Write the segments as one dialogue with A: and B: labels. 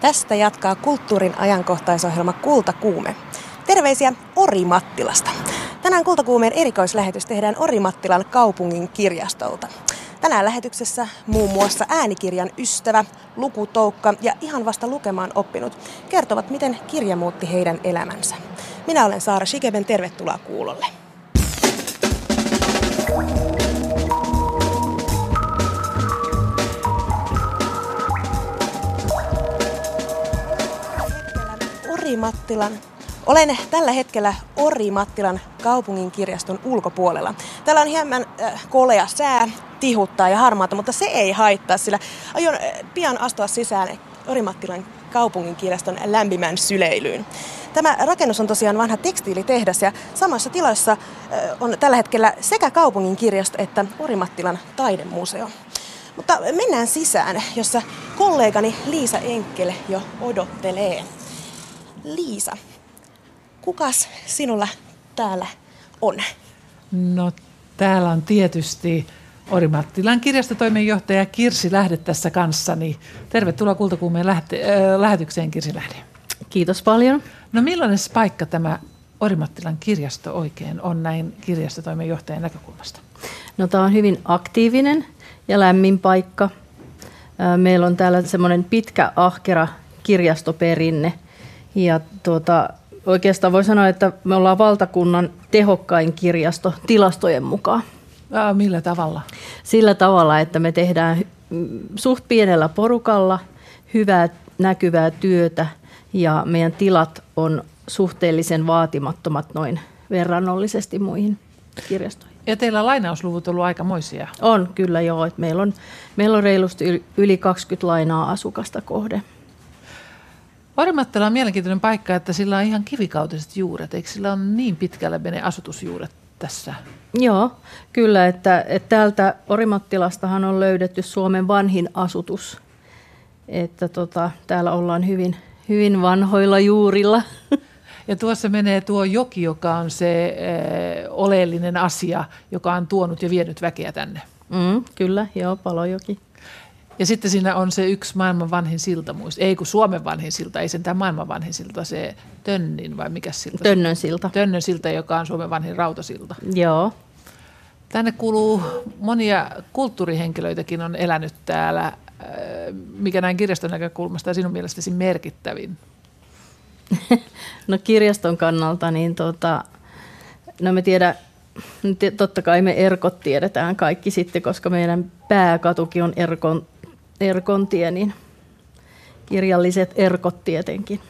A: Tästä jatkaa kulttuurin ajankohtaisohjelma Kultakuume. Terveisiä Ori Mattilasta. Tänään Kultakuumeen erikoislähetys tehdään Ori Mattilan kaupungin kirjastolta. Tänään lähetyksessä muun muassa äänikirjan ystävä, lukutoukka ja ihan vasta lukemaan oppinut kertovat, miten kirja muutti heidän elämänsä. Minä olen Saara Shikeben, tervetuloa kuulolle. Ori-Mattilan olen tällä hetkellä Ori-Mattilan kaupungin kirjaston ulkopuolella. Täällä on hieman äh, kolea sää, tihuttaa ja harmaata, mutta se ei haittaa, sillä aion äh, pian astua sisään Ori-Mattilan kaupungin kirjaston lämpimään syleilyyn. Tämä rakennus on tosiaan vanha tekstiilitehdas ja samassa tilassa äh, on tällä hetkellä sekä kaupungin kirjasto että Orimattilan taidemuseo. Mutta mennään sisään, jossa kollegani Liisa Enkel jo odottelee. Liisa, kukas sinulla täällä on?
B: No täällä on tietysti Orimattilan kirjastotoimenjohtaja Kirsi Lähde tässä kanssani. Tervetuloa Kultakuumeen lähte- äh, lähetykseen Kirsi Lähde.
C: Kiitos paljon.
B: No millainen paikka tämä Orimattilan kirjasto oikein on näin kirjastotoimenjohtajan näkökulmasta?
C: No tämä on hyvin aktiivinen ja lämmin paikka. Meillä on täällä semmoinen pitkä ahkera kirjastoperinne ja tuota, oikeastaan voi sanoa, että me ollaan valtakunnan tehokkain kirjasto tilastojen mukaan.
B: Aa, millä tavalla?
C: Sillä tavalla, että me tehdään suht pienellä porukalla hyvää näkyvää työtä ja meidän tilat on suhteellisen vaatimattomat noin verrannollisesti muihin kirjastoihin.
B: Ja teillä lainausluvut on ollut aikamoisia.
C: On kyllä joo. Että meillä, on, meillä on reilusti yli 20 lainaa asukasta kohde.
B: Orimattila on mielenkiintoinen paikka, että sillä on ihan kivikautiset juuret. Eikö sillä on niin pitkälle mene asutusjuuret tässä?
C: Joo, kyllä. Että, että täältä Orimattilastahan on löydetty Suomen vanhin asutus. Että tota, täällä ollaan hyvin, hyvin vanhoilla juurilla.
B: Ja tuossa menee tuo joki, joka on se e, oleellinen asia, joka on tuonut ja vienyt väkeä tänne.
C: Mm, kyllä, joo, Palojoki.
B: Ja sitten siinä on se yksi maailman vanhin silta, muist. ei kun Suomen vanhin silta, ei sentään maailman vanhin silta, se Tönnin vai mikä silta?
C: Tönnön silta.
B: Tönnön silta, joka on Suomen vanhin rautasilta.
C: Joo.
B: Tänne kuuluu monia kulttuurihenkilöitäkin on elänyt täällä. Mikä näin kirjaston näkökulmasta on sinun mielestäsi merkittävin?
C: no kirjaston kannalta, niin tota, no me tiedä, totta kai me Erkot tiedetään kaikki sitten, koska meidän pääkatukin on Erkon Erkontie, niin kirjalliset erkot tietenkin.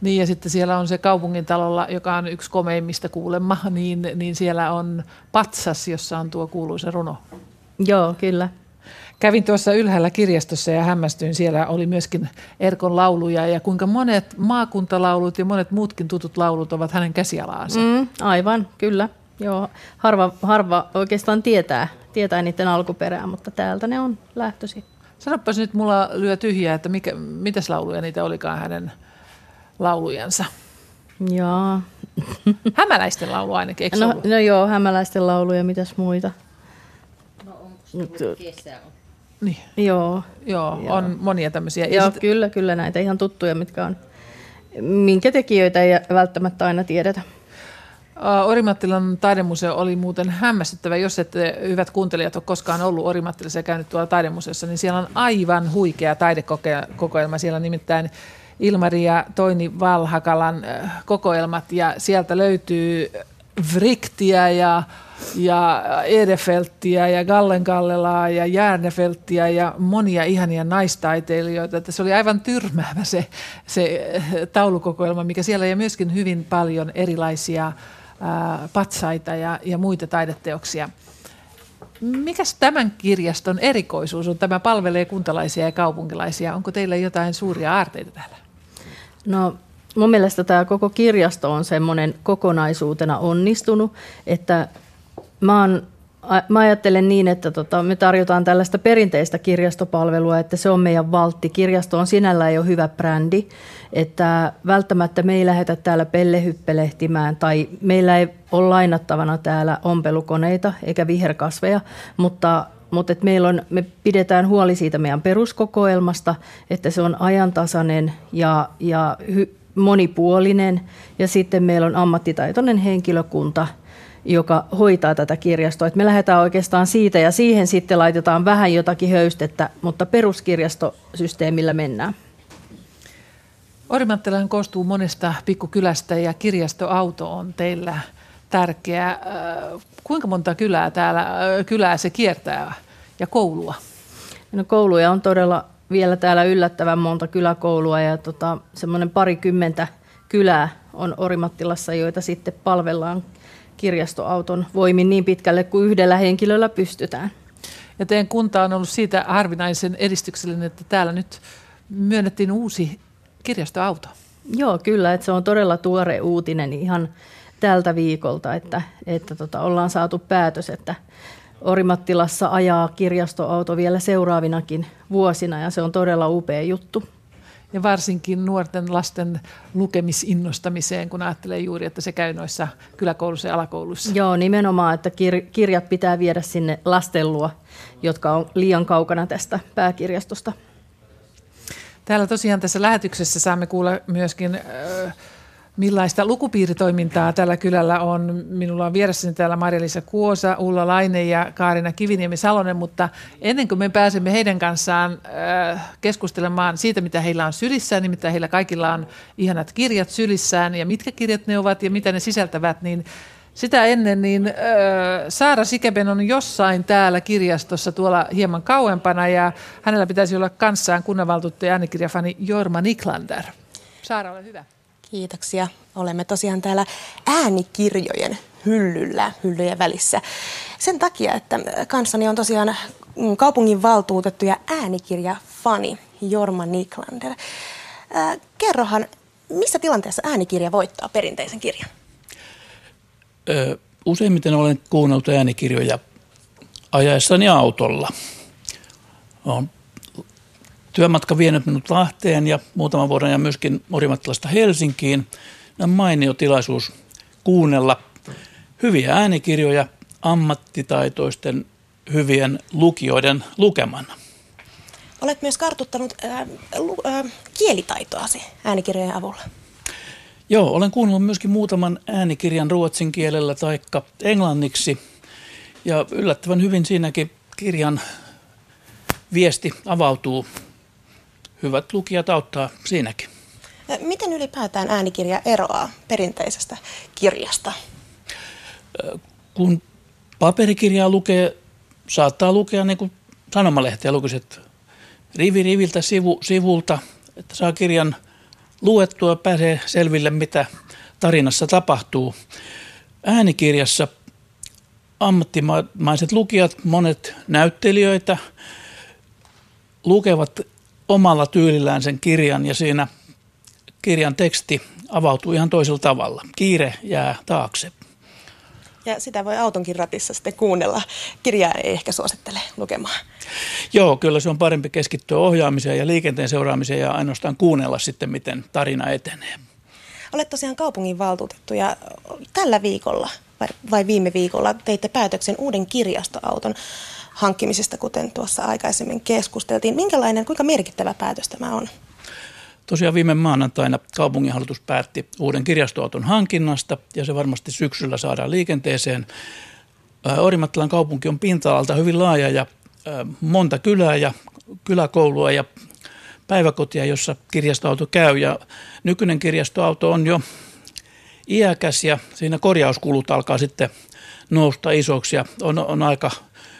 B: Niin ja sitten siellä on se kaupungintalolla, joka on yksi komeimmista kuulemma, niin, niin siellä on patsas, jossa on tuo kuuluisa runo.
C: Joo, kyllä.
B: Kävin tuossa ylhäällä kirjastossa ja hämmästyin, siellä oli myöskin Erkon lauluja ja kuinka monet maakuntalaulut ja monet muutkin tutut laulut ovat hänen käsialaansa.
C: Mm, aivan, kyllä. Joo, harva, harva oikeastaan tietää, tietää niiden alkuperää, mutta täältä ne on lähtöisin.
B: Sanopas nyt, mulla lyö tyhjää, että mikä, mitäs lauluja niitä olikaan hänen laulujansa?
C: Joo.
B: Hämäläisten laulu ainakin, eikö
C: no, no joo, hämäläisten lauluja, mitäs muita?
D: No onko kesä on?
B: Niin.
C: Joo.
B: Joo, joo. on monia tämmöisiä.
C: Joo, sit... kyllä, kyllä näitä ihan tuttuja, mitkä on, minkä tekijöitä ei välttämättä aina tiedetä.
B: Orimattilan taidemuseo oli muuten hämmästyttävä, jos ette hyvät kuuntelijat ole koskaan ollut Orimattilassa ja käynyt tuolla taidemuseossa, niin siellä on aivan huikea taidekokoelma. Siellä on nimittäin Ilmari ja Toini Valhakalan kokoelmat ja sieltä löytyy Vriktiä ja, ja Edefelttiä ja Gallenkallelaa ja Järnefelttiä ja monia ihania naistaiteilijoita. Että se oli aivan tyrmäävä se, se taulukokoelma, mikä siellä ja myöskin hyvin paljon erilaisia patsaita ja, ja muita taideteoksia. Mikäs tämän kirjaston erikoisuus on? Tämä palvelee kuntalaisia ja kaupunkilaisia. Onko teillä jotain suuria aarteita täällä?
C: No mun mielestä tämä koko kirjasto on semmoinen kokonaisuutena onnistunut, että mä oon Mä ajattelen niin, että tota, me tarjotaan tällaista perinteistä kirjastopalvelua, että se on meidän valtti. Kirjasto on sinällä jo hyvä brändi, että välttämättä me ei lähdetä täällä pellehyppelehtimään tai meillä ei ole lainattavana täällä ompelukoneita eikä viherkasveja, mutta mutta et meillä on, me pidetään huoli siitä meidän peruskokoelmasta, että se on ajantasainen ja, ja hy, monipuolinen. Ja sitten meillä on ammattitaitoinen henkilökunta, joka hoitaa tätä kirjastoa. Et me lähdetään oikeastaan siitä ja siihen sitten laitetaan vähän jotakin höystettä, mutta peruskirjastosysteemillä mennään.
B: Orimattilainen koostuu monesta pikkukylästä ja kirjastoauto on teillä tärkeä. Äh, kuinka monta kylää täällä äh, kylää se kiertää ja koulua?
C: No, kouluja on todella vielä täällä yllättävän monta kyläkoulua ja tota, semmoinen parikymmentä kylää on Orimattilassa, joita sitten palvellaan kirjastoauton voimin niin pitkälle kuin yhdellä henkilöllä pystytään.
B: Ja teidän kunta on ollut siitä harvinaisen edistyksellinen, että täällä nyt myönnettiin uusi kirjastoauto.
C: Joo, kyllä, että se on todella tuore uutinen ihan tältä viikolta, että, että tota, ollaan saatu päätös, että Orimattilassa ajaa kirjastoauto vielä seuraavinakin vuosina ja se on todella upea juttu.
B: Ja varsinkin nuorten lasten lukemisinnostamiseen, kun ajattelee juuri, että se käy noissa kyläkouluissa ja alakouluissa.
C: Joo, nimenomaan, että kir- kirjat pitää viedä sinne lastenlua, jotka on liian kaukana tästä pääkirjastosta.
B: Täällä tosiaan tässä lähetyksessä saamme kuulla myöskin... Äh, millaista lukupiiritoimintaa tällä kylällä on. Minulla on vieressäni täällä Marja-Liisa Kuosa, Ulla Laine ja Kaarina Kiviniemi-Salonen, mutta ennen kuin me pääsemme heidän kanssaan äh, keskustelemaan siitä, mitä heillä on sylissään, nimittäin heillä kaikilla on ihanat kirjat sylissään ja mitkä kirjat ne ovat ja mitä ne sisältävät, niin sitä ennen niin äh, Saara Sikeben on jossain täällä kirjastossa tuolla hieman kauempana ja hänellä pitäisi olla kanssaan kunnanvaltuuttaja äänikirjafani Jorma Niklander. Saara, ole hyvä.
A: Kiitoksia. Olemme tosiaan täällä äänikirjojen hyllyllä, hyllyjen välissä. Sen takia, että kanssani on tosiaan kaupungin valtuutettu ja äänikirjafani Jorma Niklander. Äh, kerrohan, missä tilanteessa äänikirja voittaa perinteisen kirjan?
E: Useimmiten olen kuunnellut äänikirjoja ajaessani autolla. Olen Työmatka vienyt minut Lahteen ja muutaman vuoden ja myöskin Orimattilasta Helsinkiin. On mainio tilaisuus kuunnella hyviä äänikirjoja ammattitaitoisten hyvien lukijoiden lukemana.
A: Olet myös kartuttanut äh, lu, äh, kielitaitoasi äänikirjojen avulla.
E: Joo, olen kuunnellut myöskin muutaman äänikirjan ruotsin kielellä tai englanniksi. Ja yllättävän hyvin siinäkin kirjan viesti avautuu hyvät lukijat auttaa siinäkin.
A: Miten ylipäätään äänikirja eroaa perinteisestä kirjasta?
E: Kun paperikirjaa lukee, saattaa lukea niin kuin sanomalehteä lukiset rivi riviltä sivu, sivulta, että saa kirjan luettua pääsee selville, mitä tarinassa tapahtuu. Äänikirjassa ammattimaiset lukijat, monet näyttelijöitä, lukevat omalla tyylillään sen kirjan ja siinä kirjan teksti avautuu ihan toisella tavalla. Kiire jää taakse.
A: Ja sitä voi autonkin ratissa sitten kuunnella. Kirjaa ei ehkä suosittele lukemaan.
E: Joo, kyllä se on parempi keskittyä ohjaamiseen ja liikenteen seuraamiseen ja ainoastaan kuunnella sitten, miten tarina etenee.
A: Olet tosiaan kaupungin valtuutettu ja tällä viikolla vai, vai viime viikolla teitte päätöksen uuden kirjastoauton hankkimisesta, kuten tuossa aikaisemmin keskusteltiin. Minkälainen, kuinka merkittävä päätös tämä on?
E: Tosiaan viime maanantaina kaupunginhallitus päätti uuden kirjastoauton hankinnasta ja se varmasti syksyllä saadaan liikenteeseen. Orimattilan kaupunki on pinta-alalta hyvin laaja ja monta kylää ja kyläkoulua ja päiväkotia, jossa kirjastoauto käy. Ja nykyinen kirjastoauto on jo iäkäs ja siinä korjauskulut alkaa sitten nousta isoksi ja on, on aika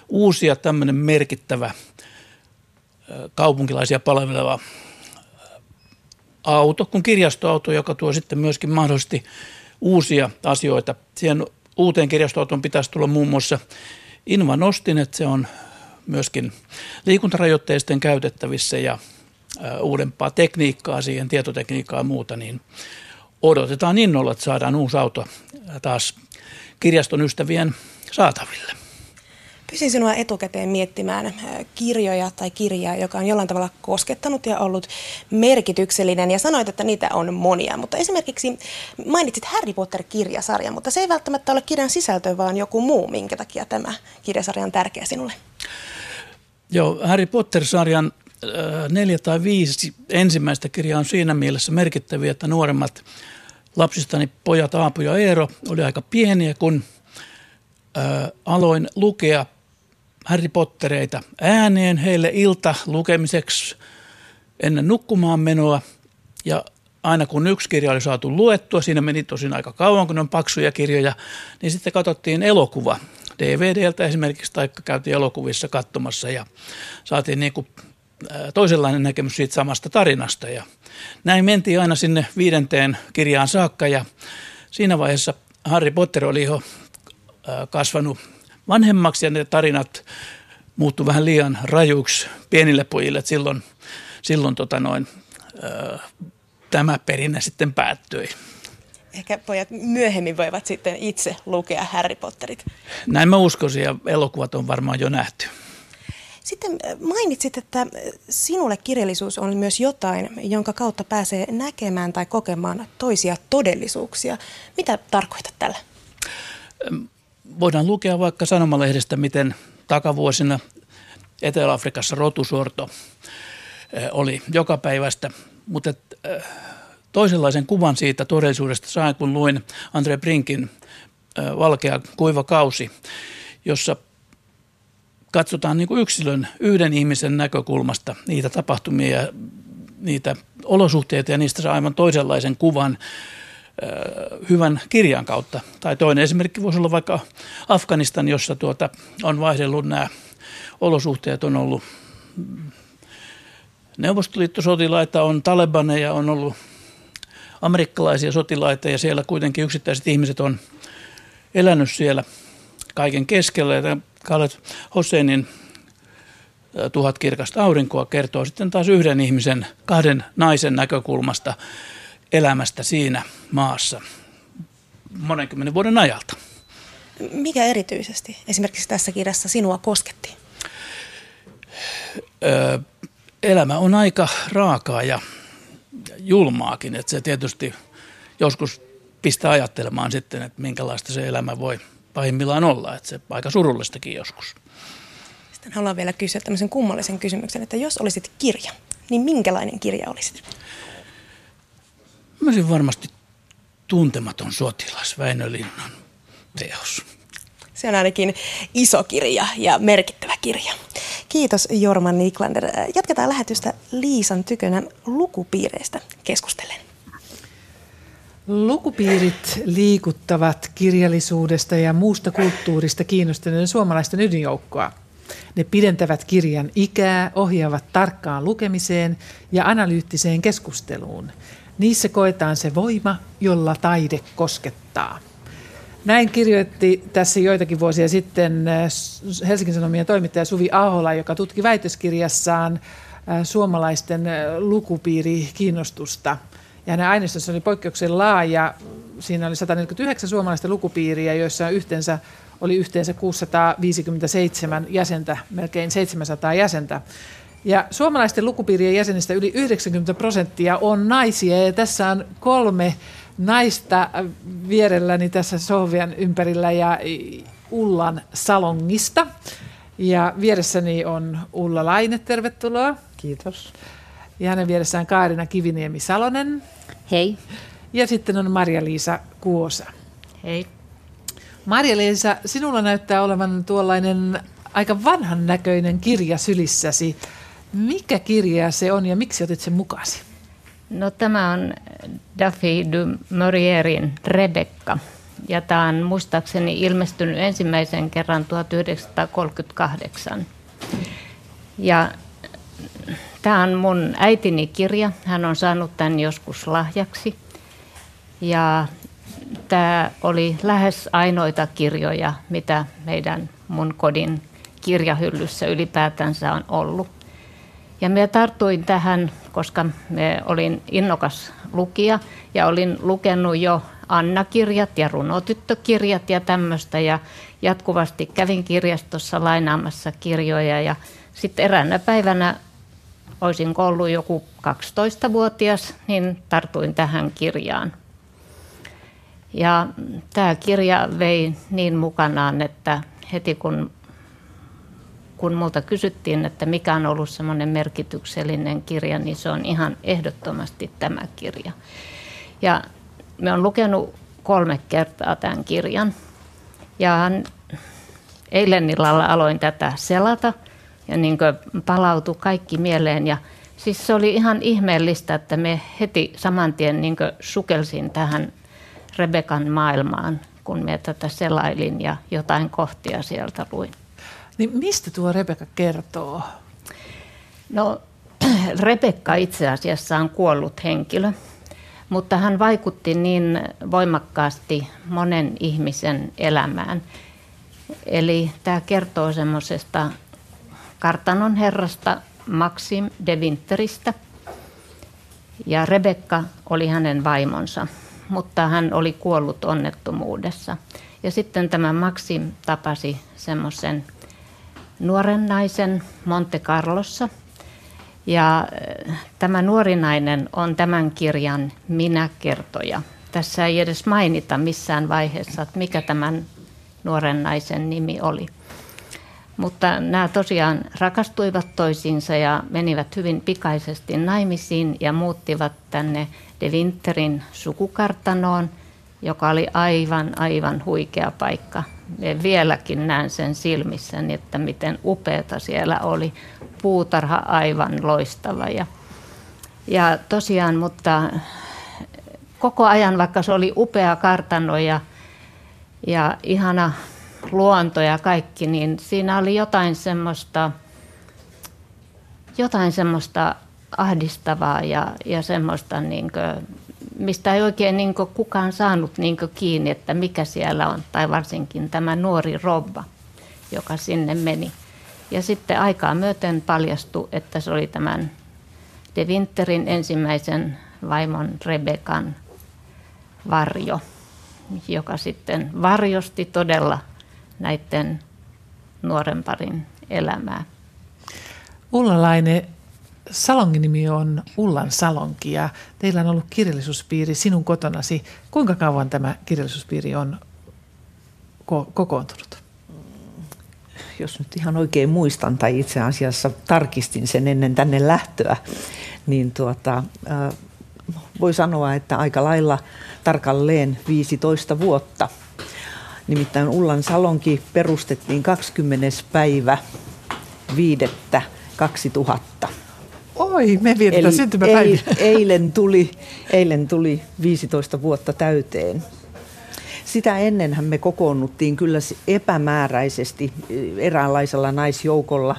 E: uusia tämmöinen merkittävä kaupunkilaisia palveleva auto kuin kirjastoauto, joka tuo sitten myöskin mahdollisesti uusia asioita. Siihen uuteen kirjastoautoon pitäisi tulla muun muassa Inva Nostin, että se on myöskin liikuntarajoitteisten käytettävissä ja uudempaa tekniikkaa siihen, tietotekniikkaa ja muuta, niin odotetaan innolla, että saadaan uusi auto taas kirjaston ystävien saataville.
A: Pyysin sinua etukäteen miettimään kirjoja tai kirjaa, joka on jollain tavalla koskettanut ja ollut merkityksellinen. Ja sanoit, että niitä on monia. Mutta esimerkiksi mainitsit Harry Potter-kirjasarjan, mutta se ei välttämättä ole kirjan sisältö, vaan joku muu. Minkä takia tämä kirjasarja on tärkeä sinulle?
E: Joo, Harry Potter-sarjan neljä tai viisi ensimmäistä kirjaa on siinä mielessä merkittäviä, että nuoremmat lapsistani pojat Aapu ja Eero oli aika pieniä, kun aloin lukea Harry Pottereita ääneen heille ilta lukemiseksi ennen nukkumaan menoa. Ja aina kun yksi kirja oli saatu luettua, siinä meni tosin aika kauan, kun on paksuja kirjoja, niin sitten katsottiin elokuva DVDltä esimerkiksi, tai käytiin elokuvissa katsomassa ja saatiin niin kuin toisenlainen näkemys siitä samasta tarinasta. Ja näin mentiin aina sinne viidenteen kirjaan saakka ja siinä vaiheessa Harry Potter oli jo kasvanut vanhemmaksi ja ne tarinat muuttu vähän liian rajuiksi pienille pojille. silloin silloin tota noin, tämä perinne sitten päättyi.
A: Ehkä pojat myöhemmin voivat sitten itse lukea Harry Potterit.
E: Näin mä uskoisin ja elokuvat on varmaan jo nähty.
A: Sitten mainitsit, että sinulle kirjallisuus on myös jotain, jonka kautta pääsee näkemään tai kokemaan toisia todellisuuksia. Mitä tarkoitat tällä?
E: Voidaan lukea vaikka sanomalehdestä, miten takavuosina Etelä-Afrikassa rotusorto oli joka päivästä, mutta toisenlaisen kuvan siitä todellisuudesta sain, kun luin Andre Brinkin Valkea kuiva kausi, jossa katsotaan niin kuin yksilön, yhden ihmisen näkökulmasta niitä tapahtumia ja niitä olosuhteita ja niistä saa aivan toisenlaisen kuvan hyvän kirjan kautta. Tai toinen esimerkki voisi olla vaikka Afganistan, jossa tuota, on vaihdellut nämä olosuhteet, on ollut Neuvostoliittosotilaita, on talebaneja, on ollut amerikkalaisia sotilaita ja siellä kuitenkin yksittäiset ihmiset on elänyt siellä kaiken keskellä. Ja Khaled Hosseinin Tuhat kirkasta aurinkoa kertoo sitten taas yhden ihmisen, kahden naisen näkökulmasta elämästä siinä maassa monenkymmenen vuoden ajalta.
A: Mikä erityisesti esimerkiksi tässä kirjassa sinua kosketti?
E: Öö, elämä on aika raakaa ja julmaakin, että se tietysti joskus pistää ajattelemaan sitten, että minkälaista se elämä voi pahimmillaan olla, että se aika surullistakin joskus.
A: Sitten haluan vielä kysyä tämmöisen kummallisen kysymyksen, että jos olisit kirja, niin minkälainen kirja olisit?
E: Mä olisin varmasti tuntematon sotilas, Väinö Linnan teos.
A: Se on ainakin iso kirja ja merkittävä kirja. Kiitos Jorman Niklander. Jatketaan lähetystä Liisan tykönä lukupiireistä keskustellen.
B: Lukupiirit liikuttavat kirjallisuudesta ja muusta kulttuurista kiinnostuneiden suomalaisten ydinjoukkoa. Ne pidentävät kirjan ikää, ohjaavat tarkkaan lukemiseen ja analyyttiseen keskusteluun. Niissä koetaan se voima, jolla taide koskettaa. Näin kirjoitti tässä joitakin vuosia sitten äh, Helsingin Sanomien toimittaja Suvi Ahola, joka tutki väitöskirjassaan äh, suomalaisten äh, lukupiirikiinnostusta. Ja hänen aineistossa oli poikkeuksen laaja. Siinä oli 149 suomalaista lukupiiriä, joissa yhteensä oli yhteensä 657 jäsentä, melkein 700 jäsentä. Ja suomalaisten lukupiirien jäsenistä yli 90 prosenttia on naisia ja tässä on kolme naista vierelläni tässä sohvian ympärillä ja Ullan salongista. Ja vieressäni on Ulla Laine, tervetuloa.
F: Kiitos.
B: Ja hänen vieressään Kaarina Kiviniemi-Salonen.
D: Hei.
B: Ja sitten on Marja-Liisa Kuosa.
D: Hei.
B: Marja-Liisa, sinulla näyttää olevan tuollainen aika vanhan näköinen kirja sylissäsi. Mikä kirja se on ja miksi otit sen mukasi?
D: No tämä on Duffy du Maurierin Rebecca. Ja tämä on muistaakseni ilmestynyt ensimmäisen kerran 1938. Ja tämä on mun äitini kirja. Hän on saanut tämän joskus lahjaksi. Ja tämä oli lähes ainoita kirjoja, mitä meidän mun kodin kirjahyllyssä ylipäätänsä on ollut. Ja minä tartuin tähän, koska olin innokas lukija ja olin lukenut jo Anna-kirjat ja runotyttökirjat ja tämmöistä ja jatkuvasti kävin kirjastossa lainaamassa kirjoja ja sitten eräänä päivänä olisin ollut joku 12-vuotias, niin tartuin tähän kirjaan. Ja tämä kirja vei niin mukanaan, että heti kun kun multa kysyttiin, että mikä on ollut semmoinen merkityksellinen kirja, niin se on ihan ehdottomasti tämä kirja. Ja me on lukenut kolme kertaa tämän kirjan. Ja eilen illalla aloin tätä selata ja niin palautui kaikki mieleen. Ja siis se oli ihan ihmeellistä, että me heti saman tien niin sukelsin tähän Rebekan maailmaan, kun me tätä selailin ja jotain kohtia sieltä luin.
B: Niin mistä tuo Rebekka kertoo?
D: No Rebekka itse asiassa on kuollut henkilö, mutta hän vaikutti niin voimakkaasti monen ihmisen elämään. Eli tämä kertoo semmoisesta kartanon herrasta Maxim de Winteristä. Ja Rebekka oli hänen vaimonsa, mutta hän oli kuollut onnettomuudessa. Ja sitten tämä Maxim tapasi semmoisen nuoren naisen Monte Carlossa. Ja äh, tämä nuori nainen on tämän kirjan minäkertoja. Tässä ei edes mainita missään vaiheessa, että mikä tämän nuoren naisen nimi oli. Mutta nämä tosiaan rakastuivat toisiinsa ja menivät hyvin pikaisesti naimisiin ja muuttivat tänne De Winterin sukukartanoon, joka oli aivan, aivan huikea paikka. Ja vieläkin näen sen silmissäni, että miten upeata siellä oli. Puutarha aivan loistava. Ja, ja tosiaan, mutta koko ajan, vaikka se oli upea kartano ja, ja ihana luonto ja kaikki, niin siinä oli jotain semmoista, jotain semmoista ahdistavaa ja, ja semmoista, niin kuin, mistä ei oikein niin kukaan saanut niin kiinni, että mikä siellä on, tai varsinkin tämä nuori rouva, joka sinne meni. Ja sitten aikaa myöten paljastui, että se oli tämän De Winterin ensimmäisen vaimon Rebekan varjo, joka sitten varjosti todella näiden nuoren parin elämää.
B: Ullalainen salongin nimi on Ullan salonki ja teillä on ollut kirjallisuuspiiri sinun kotonasi. Kuinka kauan tämä kirjallisuuspiiri on ko- kokoontunut?
F: Jos nyt ihan oikein muistan tai itse asiassa tarkistin sen ennen tänne lähtöä, niin tuota, voi sanoa, että aika lailla tarkalleen 15 vuotta – Nimittäin Ullan salonki perustettiin 20. päivä 5. 2000.
B: Oi, me vietetään syntymäpäiviä.
F: Eilen tuli, eilen tuli 15 vuotta täyteen. Sitä ennenhän me kokoonnuttiin kyllä epämääräisesti eräänlaisella naisjoukolla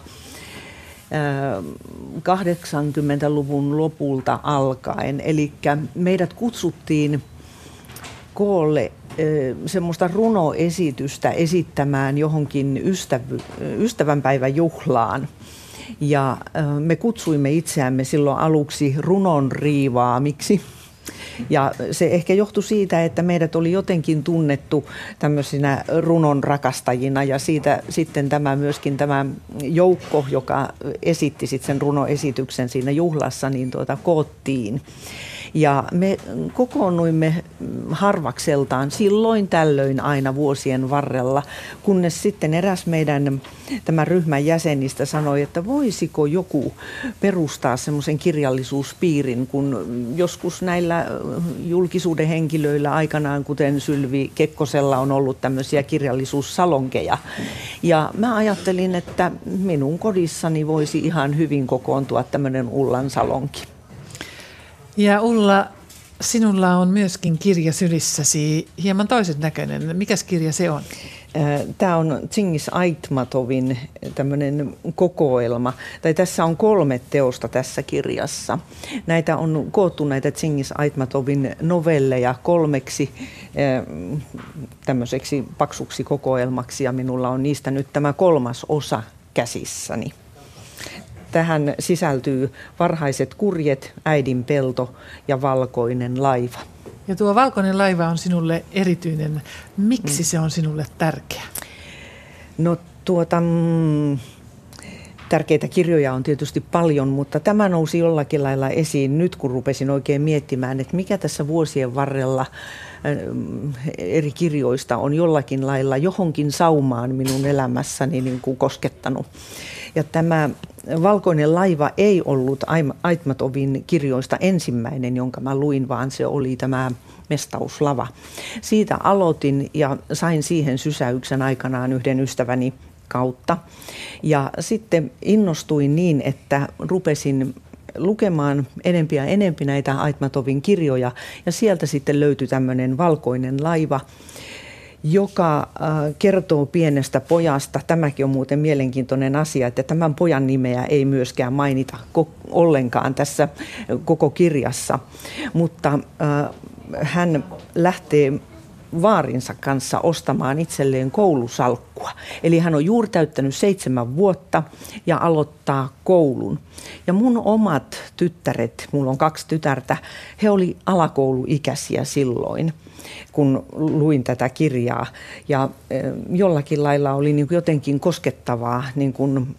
F: 80-luvun lopulta alkaen. Eli meidät kutsuttiin koolle semmoista runoesitystä esittämään johonkin ystävy, ystävänpäivän juhlaan. Ja me kutsuimme itseämme silloin aluksi runon riivaamiksi. Ja se ehkä johtui siitä, että meidät oli jotenkin tunnettu tämmöisinä runon rakastajina ja siitä sitten tämä myöskin tämä joukko, joka esitti sitten sen runoesityksen siinä juhlassa, niin tuota koottiin. Ja me kokoonnuimme harvakseltaan silloin tällöin aina vuosien varrella, kunnes sitten eräs meidän tämän ryhmän jäsenistä sanoi, että voisiko joku perustaa semmoisen kirjallisuuspiirin, kun joskus näillä julkisuuden henkilöillä aikanaan, kuten Sylvi Kekkosella on ollut tämmöisiä kirjallisuussalonkeja. Ja mä ajattelin, että minun kodissani voisi ihan hyvin kokoontua tämmöinen Ullan salonki.
B: Ja Ulla, sinulla on myöskin kirja sylissäsi, hieman toisen näköinen. Mikäs kirja se on?
F: Tämä on Tsingis Aitmatovin tämmöinen kokoelma, tai tässä on kolme teosta tässä kirjassa. Näitä on koottu näitä Tsingis Aitmatovin novelleja kolmeksi tämmöiseksi paksuksi kokoelmaksi, ja minulla on niistä nyt tämä kolmas osa käsissäni. Tähän sisältyy varhaiset kurjet, äidin pelto ja valkoinen laiva.
B: Ja tuo valkoinen laiva on sinulle erityinen. Miksi mm. se on sinulle tärkeä?
F: No tuota, mm, tärkeitä kirjoja on tietysti paljon, mutta tämä nousi jollakin lailla esiin nyt, kun rupesin oikein miettimään, että mikä tässä vuosien varrella eri kirjoista on jollakin lailla johonkin saumaan minun elämässäni niin kuin koskettanut. Ja tämä Valkoinen laiva ei ollut Aitmatovin kirjoista ensimmäinen, jonka mä luin, vaan se oli tämä Mestauslava. Siitä aloitin ja sain siihen sysäyksen aikanaan yhden ystäväni kautta. Ja sitten innostuin niin, että rupesin lukemaan enempi ja enempi näitä Aitmatovin kirjoja ja sieltä sitten löytyi tämmöinen valkoinen laiva, joka äh, kertoo pienestä pojasta. Tämäkin on muuten mielenkiintoinen asia, että tämän pojan nimeä ei myöskään mainita ollenkaan tässä koko kirjassa, mutta äh, hän lähtee vaarinsa kanssa ostamaan itselleen koulusalkkua. Eli hän on juuri täyttänyt seitsemän vuotta ja aloittaa koulun. Ja mun omat tyttäret, mulla on kaksi tytärtä, he oli alakouluikäisiä silloin kun luin tätä kirjaa. Ja jollakin lailla oli niin jotenkin koskettavaa niin kuin,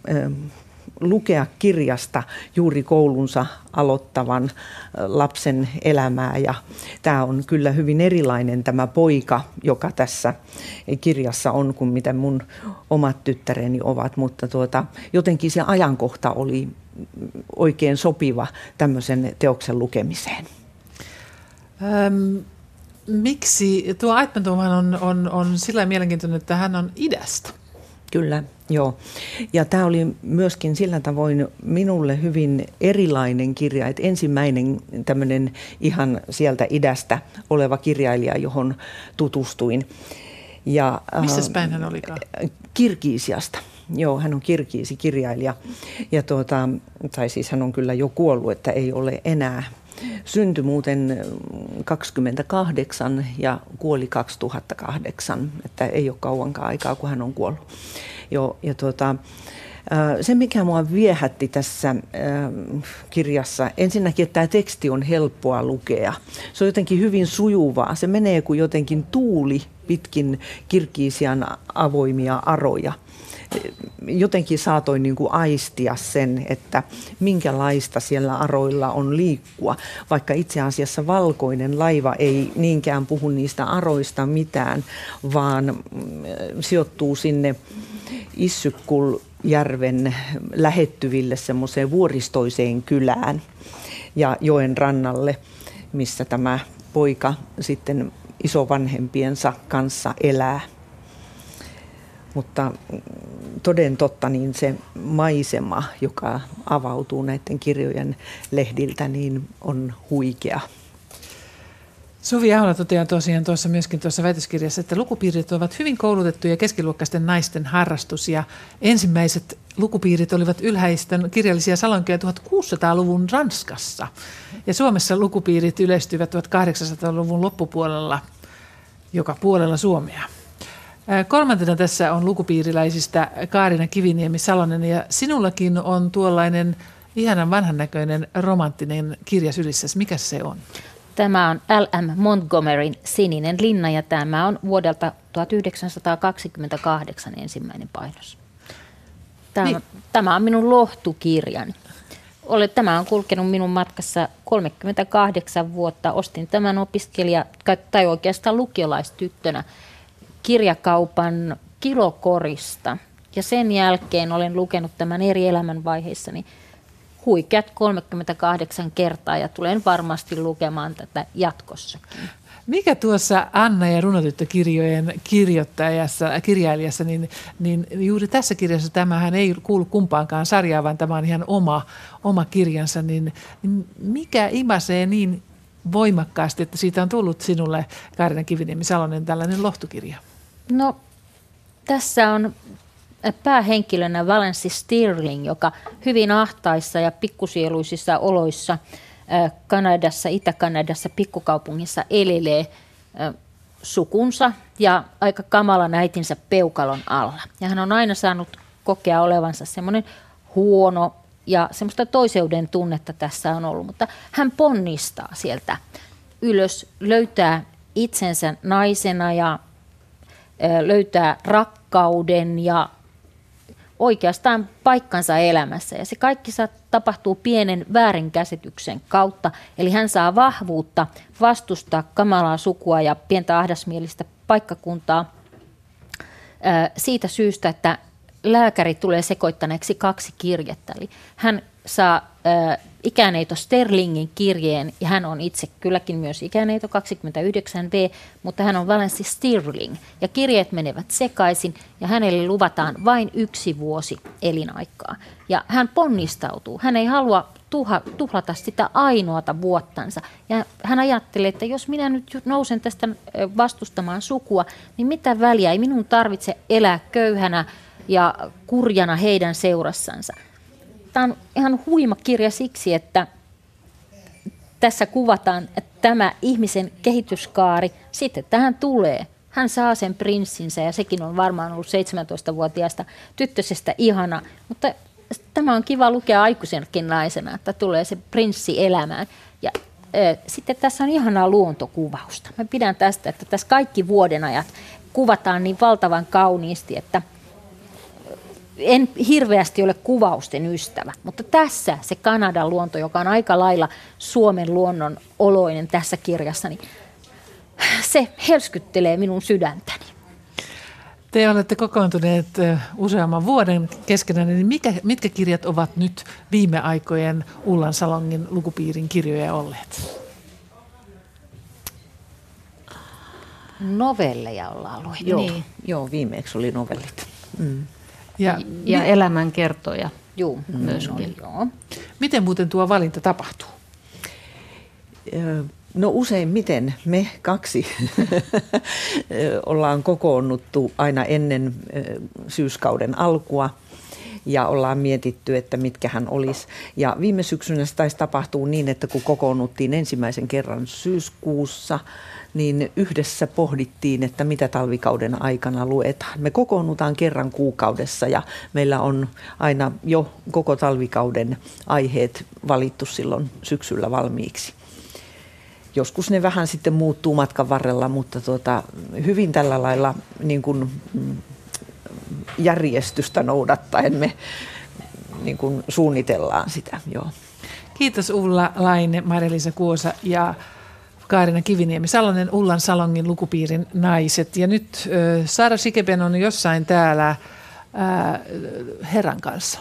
F: lukea kirjasta juuri koulunsa aloittavan lapsen elämää. Ja tämä on kyllä hyvin erilainen tämä poika, joka tässä kirjassa on kuin mitä mun omat tyttäreni ovat. Mutta tuota, jotenkin se ajankohta oli oikein sopiva tämmöisen teoksen lukemiseen.
B: Ähm, miksi tuo Aitmentoman on, on, on sillä mielenkiintoinen, että hän on idästä?
F: Kyllä, joo. Ja tämä oli myöskin sillä tavoin minulle hyvin erilainen kirja, että ensimmäinen tämmöinen ihan sieltä idästä oleva kirjailija, johon tutustuin.
B: Ja, Missä äh, päin hän olikaan?
F: Kirkiisiasta. Joo, hän on kirkiisi kirjailija. Ja tuota, tai siis hän on kyllä jo kuollut, että ei ole enää Syntyi muuten 28 ja kuoli 2008, että ei ole kauankaan aikaa, kun hän on kuollut. Jo, ja tuota, se, mikä mua viehätti tässä kirjassa, ensinnäkin, että tämä teksti on helppoa lukea. Se on jotenkin hyvin sujuvaa. Se menee kuin jotenkin tuuli pitkin kirkiisian avoimia aroja jotenkin saatoin niin kuin aistia sen, että minkälaista siellä aroilla on liikkua, vaikka itse asiassa valkoinen laiva ei niinkään puhu niistä aroista mitään, vaan mm, sijoittuu sinne Issykkul-järven lähettyville semmoiseen vuoristoiseen kylään ja joen rannalle, missä tämä poika sitten isovanhempiensa kanssa elää. Mutta toden totta, niin se maisema, joka avautuu näiden kirjojen lehdiltä, niin on huikea.
B: Suvi Ahola toteaa tosiaan tuossa myöskin tuossa väitöskirjassa, että lukupiirit ovat hyvin koulutettuja keskiluokkaisten naisten harrastus ja ensimmäiset lukupiirit olivat ylhäisten kirjallisia salonkeja 1600-luvun Ranskassa ja Suomessa lukupiirit yleistyivät 1800-luvun loppupuolella joka puolella Suomea. Kolmantena tässä on lukupiiriläisistä Kaarina Kiviniemi Salonen ja sinullakin on tuollainen ihanan vanhan näköinen romanttinen kirja sylissä. Mikä se on?
G: Tämä on L.M. Montgomeryn Sininen linna ja tämä on vuodelta 1928 ensimmäinen painos. Tämä, niin. tämä on minun lohtukirjani. Tämä on kulkenut minun matkassa 38 vuotta. Ostin tämän opiskelija, tai oikeastaan lukiolaistyttönä kirjakaupan kilokorista. Ja sen jälkeen olen lukenut tämän eri elämänvaiheissani huikeat 38 kertaa ja tulen varmasti lukemaan tätä jatkossakin.
B: Mikä tuossa Anna ja runotyttökirjojen kirjoittajassa, kirjailijassa, niin, niin juuri tässä kirjassa tämähän ei kuulu kumpaankaan sarjaan, vaan tämä on ihan oma, oma kirjansa, niin, niin mikä imasee niin voimakkaasti, että siitä on tullut sinulle, Kaarina Kiviniemi Salonen, tällainen lohtukirja?
G: No, tässä on päähenkilönä Valency Stirling, joka hyvin ahtaissa ja pikkusieluisissa oloissa Kanadassa, Itä-Kanadassa, pikkukaupungissa elelee sukunsa ja aika kamalan äitinsä peukalon alla. Ja hän on aina saanut kokea olevansa semmoinen huono ja semmoista toiseuden tunnetta tässä on ollut, mutta hän ponnistaa sieltä ylös, löytää itsensä naisena ja löytää rakkauden ja oikeastaan paikkansa elämässä. Ja se kaikki tapahtuu pienen väärinkäsityksen kautta. Eli hän saa vahvuutta vastustaa kamalaa sukua ja pientä ahdasmielistä paikkakuntaa siitä syystä, että lääkäri tulee sekoittaneeksi kaksi kirjettä. Eli hän saa ikäneito Sterlingin kirjeen, ja hän on itse kylläkin myös ikäneito 29V, mutta hän on Valensi Stirling, ja kirjeet menevät sekaisin, ja hänelle luvataan vain yksi vuosi elinaikaa. Ja hän ponnistautuu, hän ei halua tuha, tuhlata sitä ainoata vuottansa. Ja hän ajattelee, että jos minä nyt nousen tästä vastustamaan sukua, niin mitä väliä, ei minun tarvitse elää köyhänä ja kurjana heidän seurassansa tämä on ihan huima kirja siksi, että tässä kuvataan tämä ihmisen kehityskaari. Sitten tähän tulee. Hän saa sen prinssinsä ja sekin on varmaan ollut 17-vuotiaasta tyttösestä ihana. Mutta tämä on kiva lukea aikuisenkin naisena, että tulee se prinssi elämään. Ja äh, sitten tässä on ihanaa luontokuvausta. Mä pidän tästä, että tässä kaikki vuodenajat kuvataan niin valtavan kauniisti, että – en hirveästi ole kuvausten ystävä, mutta tässä se Kanadan luonto, joka on aika lailla Suomen luonnon oloinen tässä kirjassa, niin se helskyttelee minun sydäntäni.
B: Te olette kokoontuneet useamman vuoden keskenään, niin mikä, mitkä kirjat ovat nyt viime aikojen Ullan Salongin lukupiirin kirjoja olleet?
G: Novelleja ollaan luettu.
F: Joo, niin. joo, viimeksi oli novellit. Mm.
D: Ja, ja elämänkertoja Juu, myöskin. Oli,
B: joo. Miten muuten tuo valinta tapahtuu?
F: No useimmiten me kaksi ollaan kokoonnuttu aina ennen syyskauden alkua ja ollaan mietitty, että mitkä hän olisi. Ja viime syksynä se taisi tapahtua niin, että kun kokoonnuttiin ensimmäisen kerran syyskuussa – niin yhdessä pohdittiin, että mitä talvikauden aikana luetaan. Me kokoonnutaan kerran kuukaudessa ja meillä on aina jo koko talvikauden aiheet valittu silloin syksyllä valmiiksi. Joskus ne vähän sitten muuttuu matkan varrella, mutta tuota, hyvin tällä lailla niin kuin mm, järjestystä noudattaen me niin kuin suunnitellaan sitä. Joo.
B: Kiitos Ulla Laine, Maria-Liisa Kuosa ja Kaarina Kiviniemi, Salonen Ullan Salongin lukupiirin naiset. Ja nyt äh, Saara Sikeben on jossain täällä äh, herran kanssa.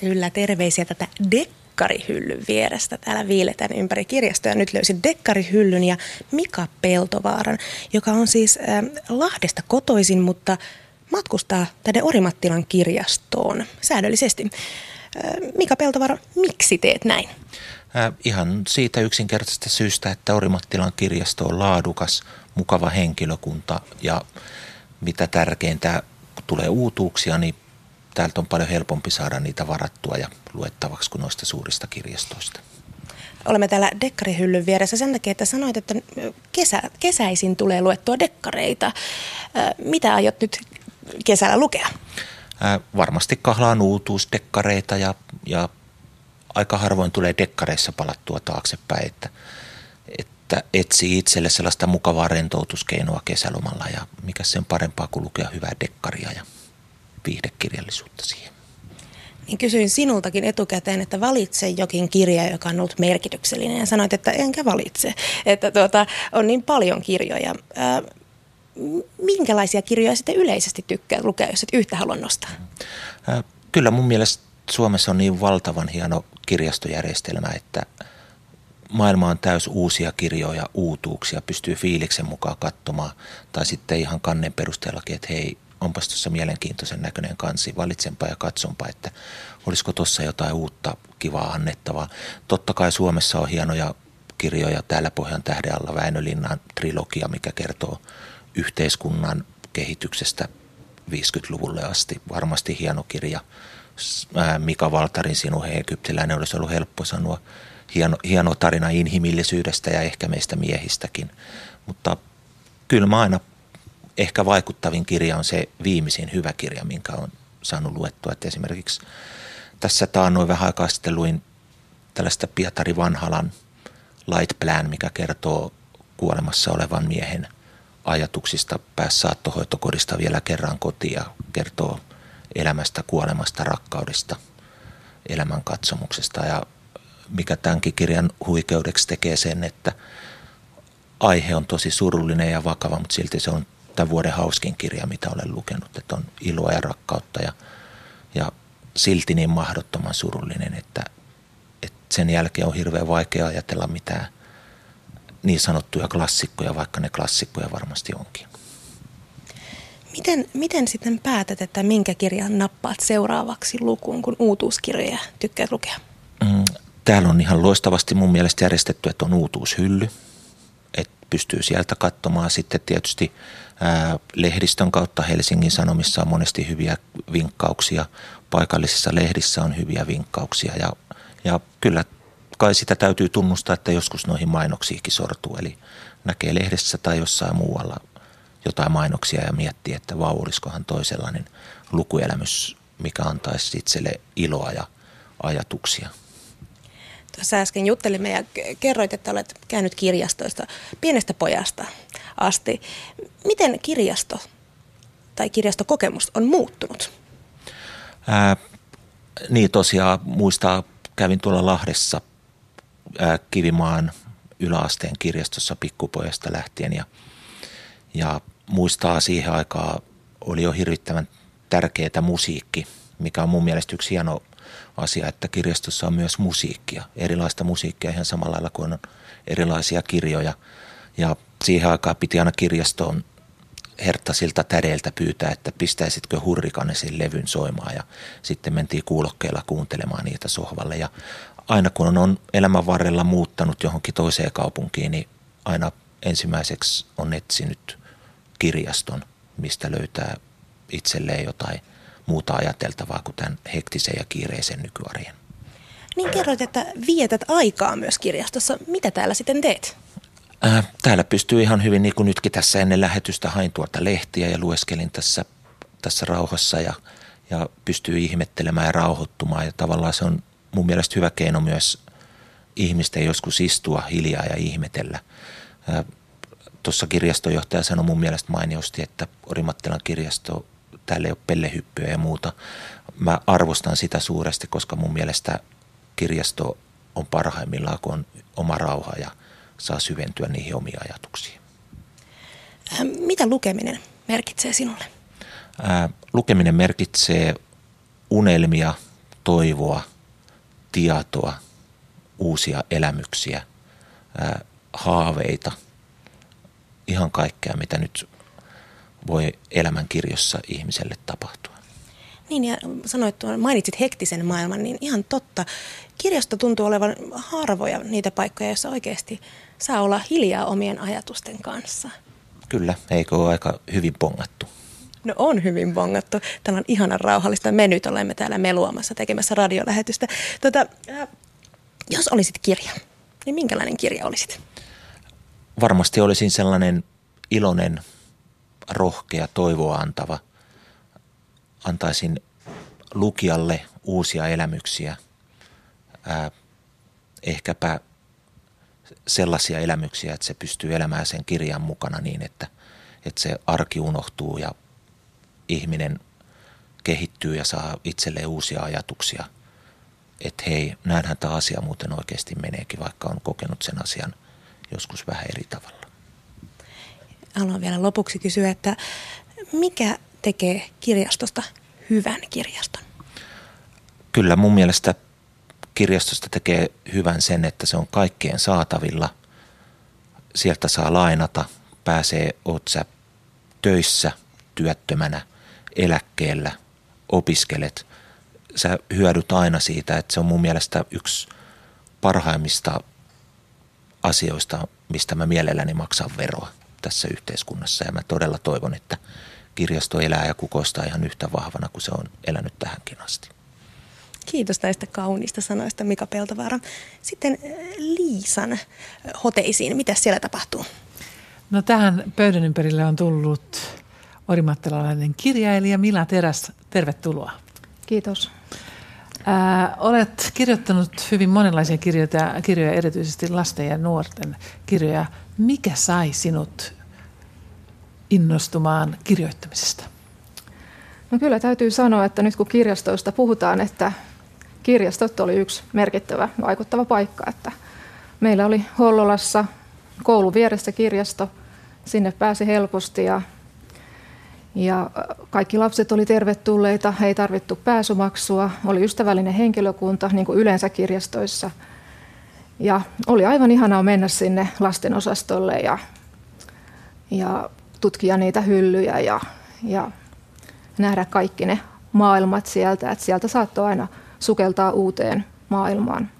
A: Kyllä, terveisiä tätä dekkarihyllyn vierestä. Täällä viiletään ympäri kirjastoa. Nyt löysin dekkarihyllyn ja Mika Peltovaaran, joka on siis äh, Lahdesta kotoisin, mutta matkustaa tänne Orimattilan kirjastoon säännöllisesti. Mika Peltovaara, miksi teet näin?
H: Ihan siitä yksinkertaisesta syystä, että Orimattilan kirjasto on laadukas, mukava henkilökunta ja mitä tärkeintä, kun tulee uutuuksia, niin täältä on paljon helpompi saada niitä varattua ja luettavaksi kuin noista suurista kirjastoista.
A: Olemme täällä dekkarihyllyn vieressä sen takia, että sanoit, että kesä, kesäisin tulee luettua dekkareita. Mitä aiot nyt kesällä lukea?
H: Varmasti kahlaan uutuusdekkareita ja, ja aika harvoin tulee dekkareissa palattua taaksepäin, että, että etsii itselle sellaista mukavaa rentoutuskeinoa kesälomalla ja mikä sen parempaa kuin lukea hyvää dekkaria ja viihdekirjallisuutta siihen.
A: Niin kysyin sinultakin etukäteen, että valitse jokin kirja, joka on ollut merkityksellinen ja sanoit, että enkä valitse, että tuota, on niin paljon kirjoja. Ää, minkälaisia kirjoja sitten yleisesti tykkää lukea, jos et yhtä halua nostaa?
H: Kyllä mun mielestä Suomessa on niin valtavan hieno kirjastojärjestelmä, että maailma on täys uusia kirjoja, uutuuksia, pystyy fiiliksen mukaan katsomaan. Tai sitten ihan kannen perusteellakin, että hei, onpas tuossa mielenkiintoisen näköinen kansi, valitsenpa ja katsonpa, että olisiko tuossa jotain uutta, kivaa annettavaa. Totta kai Suomessa on hienoja kirjoja täällä Pohjan tähden alla Väinölinnan trilogia, mikä kertoo yhteiskunnan kehityksestä 50-luvulle asti. Varmasti hieno kirja. Mika Valtarin Sinu he egyptiläinen olisi ollut helppo sanoa. Hieno, hieno tarina inhimillisyydestä ja ehkä meistä miehistäkin. Mutta kyllä mä aina ehkä vaikuttavin kirja on se viimeisin hyvä kirja, minkä on saanut luettua. Että esimerkiksi tässä taannoin vähän aikaa sitten luin tällaista Pietari Vanhalan Light Plan, mikä kertoo kuolemassa olevan miehen ajatuksista päässä saattohoitokodista vielä kerran kotiin ja kertoo elämästä, kuolemasta, rakkaudesta, elämänkatsomuksesta. Ja mikä tämänkin kirjan huikeudeksi tekee sen, että aihe on tosi surullinen ja vakava, mutta silti se on tämän vuoden hauskin kirja, mitä olen lukenut. Että on iloa ja rakkautta ja, ja silti niin mahdottoman surullinen, että, että sen jälkeen on hirveän vaikea ajatella mitään niin sanottuja klassikkoja, vaikka ne klassikkoja varmasti onkin.
A: Miten, miten sitten päätät, että minkä kirjan nappaat seuraavaksi lukuun, kun uutuuskirjoja tykkäät lukea?
H: Mm, täällä on ihan loistavasti mun mielestä järjestetty, että on uutuushylly, että pystyy sieltä katsomaan. Sitten tietysti ää, lehdistön kautta Helsingin Sanomissa on monesti hyviä vinkkauksia, paikallisissa lehdissä on hyviä vinkkauksia ja, ja kyllä kai sitä täytyy tunnustaa, että joskus noihin mainoksiinkin sortuu. Eli näkee lehdessä tai jossain muualla jotain mainoksia ja miettii, että vau, olisikohan toi sellainen lukuelämys, mikä antaisi itselle iloa ja ajatuksia.
A: Tuossa äsken juttelimme ja kerroit, että olet käynyt kirjastoista pienestä pojasta asti. Miten kirjasto tai kirjastokokemus on muuttunut?
H: Ää, niin tosiaan muistaa, kävin tuolla Lahdessa ää, Kivimaan yläasteen kirjastossa pikkupojasta lähtien ja, ja muistaa siihen aikaan oli jo hirvittävän tärkeää musiikki, mikä on mun mielestä yksi hieno asia, että kirjastossa on myös musiikkia, erilaista musiikkia ihan samalla lailla kuin on erilaisia kirjoja. Ja siihen aikaan piti aina kirjastoon herttasilta tädeiltä pyytää, että pistäisitkö hurrikanesin levyn soimaan ja sitten mentiin kuulokkeilla kuuntelemaan niitä sohvalle. Ja aina kun on elämän varrella muuttanut johonkin toiseen kaupunkiin, niin aina ensimmäiseksi on etsinyt kirjaston, mistä löytää itselleen jotain muuta ajateltavaa kuin tämän hektisen ja kiireisen nykyarjen.
A: Niin kerroit, että vietät aikaa myös kirjastossa. Mitä täällä sitten teet?
H: Ää, täällä pystyy ihan hyvin, niin kuin nytkin tässä ennen lähetystä, hain tuolta lehtiä ja lueskelin tässä, tässä rauhassa ja, ja pystyy ihmettelemään ja rauhoittumaan. Ja tavallaan se on mun mielestä hyvä keino myös ihmisten joskus istua hiljaa ja ihmetellä. Tuossa kirjastonjohtaja sanoi mun mielestä mainiosti, että Orimattilan kirjasto, täällä ei ole pellehyppyä ja muuta. Mä arvostan sitä suuresti, koska mun mielestä kirjasto on parhaimmillaan, kun on oma rauha ja saa syventyä niihin omiin ajatuksiin.
A: Mitä lukeminen merkitsee sinulle?
H: Ää, lukeminen merkitsee unelmia, toivoa, tietoa, uusia elämyksiä, ää, haaveita, ihan kaikkea, mitä nyt voi elämänkirjossa ihmiselle tapahtua.
A: Niin ja sanoit tuon, mainitsit hektisen maailman, niin ihan totta. Kirjasto tuntuu olevan harvoja niitä paikkoja, joissa oikeasti saa olla hiljaa omien ajatusten kanssa.
H: Kyllä, eikö ole aika hyvin pongattu?
A: No on hyvin bongattu. Tämä on ihanan rauhallista. Me nyt olemme täällä meluamassa tekemässä radiolähetystä. Tota, äh, jos olisit kirja, niin minkälainen kirja olisit?
H: Varmasti olisin sellainen iloinen, rohkea, toivoa antava. Antaisin lukijalle uusia elämyksiä. Äh, ehkäpä sellaisia elämyksiä, että se pystyy elämään sen kirjan mukana niin, että, että se arki unohtuu ja ihminen kehittyy ja saa itselleen uusia ajatuksia. Että hei, näinhän tämä asia muuten oikeasti meneekin, vaikka on kokenut sen asian joskus vähän eri tavalla.
A: Haluan vielä lopuksi kysyä, että mikä tekee kirjastosta hyvän kirjaston?
H: Kyllä mun mielestä kirjastosta tekee hyvän sen, että se on kaikkien saatavilla. Sieltä saa lainata, pääsee, oot sä töissä, työttömänä, eläkkeellä, opiskelet, sä hyödyt aina siitä, että se on mun mielestä yksi parhaimmista asioista, mistä mä mielelläni maksan veroa tässä yhteiskunnassa. Ja mä todella toivon, että kirjasto elää ja kukoistaa ihan yhtä vahvana kuin se on elänyt tähänkin asti.
A: Kiitos näistä kauniista sanoista Mika Peltovaara. Sitten äh, Liisan hoteisiin. Mitä siellä tapahtuu?
B: No tähän pöydän ympärille on tullut orimattilalainen kirjailija Mila Teräs. Tervetuloa.
I: Kiitos.
B: Ää, olet kirjoittanut hyvin monenlaisia kirjoja, kirjoja, erityisesti lasten ja nuorten kirjoja. Mikä sai sinut innostumaan kirjoittamisesta?
I: No kyllä täytyy sanoa, että nyt kun kirjastoista puhutaan, että kirjastot oli yksi merkittävä vaikuttava paikka. Että meillä oli Hollolassa koulun vieressä kirjasto, sinne pääsi helposti ja, ja kaikki lapset oli tervetulleita, ei tarvittu pääsumaksua, oli ystävällinen henkilökunta, niin kuin yleensä kirjastoissa. Ja oli aivan ihanaa mennä sinne lastenosastolle ja, ja tutkia niitä hyllyjä ja, ja nähdä kaikki ne maailmat sieltä, että sieltä saattoi aina sukeltaa uuteen maailmaan.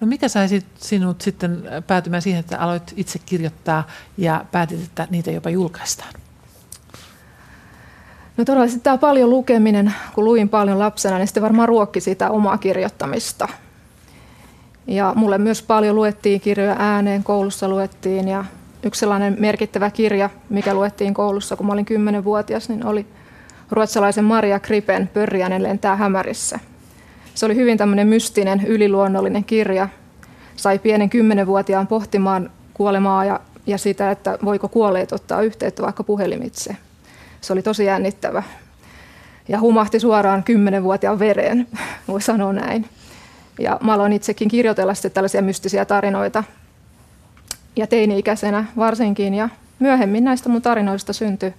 B: No mikä sai sinut sitten päätymään siihen, että aloit itse kirjoittaa ja päätit, että niitä jopa julkaistaan?
I: No todella tämä paljon lukeminen, kun luin paljon lapsena, niin sitten varmaan ruokki sitä omaa kirjoittamista. Ja mulle myös paljon luettiin kirjoja ääneen, koulussa luettiin ja yksi sellainen merkittävä kirja, mikä luettiin koulussa, kun mä olin 10-vuotias, niin oli ruotsalaisen Maria Kripen Pörriänen lentää hämärissä. Se oli hyvin tämmöinen mystinen, yliluonnollinen kirja. Sai pienen kymmenenvuotiaan pohtimaan kuolemaa ja, ja sitä, että voiko kuolleet ottaa yhteyttä vaikka puhelimitse. Se oli tosi jännittävä. Ja humahti suoraan kymmenenvuotiaan vereen, voi sanoa näin. Ja mä aloin itsekin kirjoitella sitten tällaisia mystisiä tarinoita. Ja teini-ikäisenä varsinkin. Ja myöhemmin näistä mun tarinoista syntyi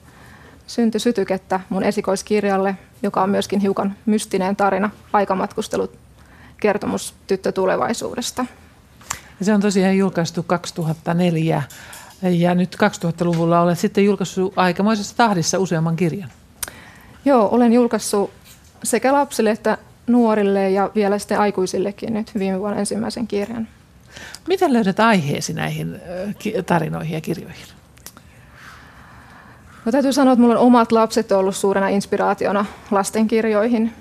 I: syntyi sytykettä mun esikoiskirjalle, joka on myöskin hiukan mystinen tarina, aikamatkustelut, kertomus tyttö tulevaisuudesta.
B: Se on tosiaan julkaistu 2004 ja nyt 2000-luvulla olet sitten julkaissut aikamoisessa tahdissa useamman kirjan.
I: Joo, olen julkaissut sekä lapsille että nuorille ja vielä sitten aikuisillekin nyt viime vuonna ensimmäisen kirjan.
B: Miten löydät aiheesi näihin tarinoihin ja kirjoihin?
I: No, täytyy sanoa, että minulla on omat lapset ollut suurena inspiraationa lastenkirjoihin.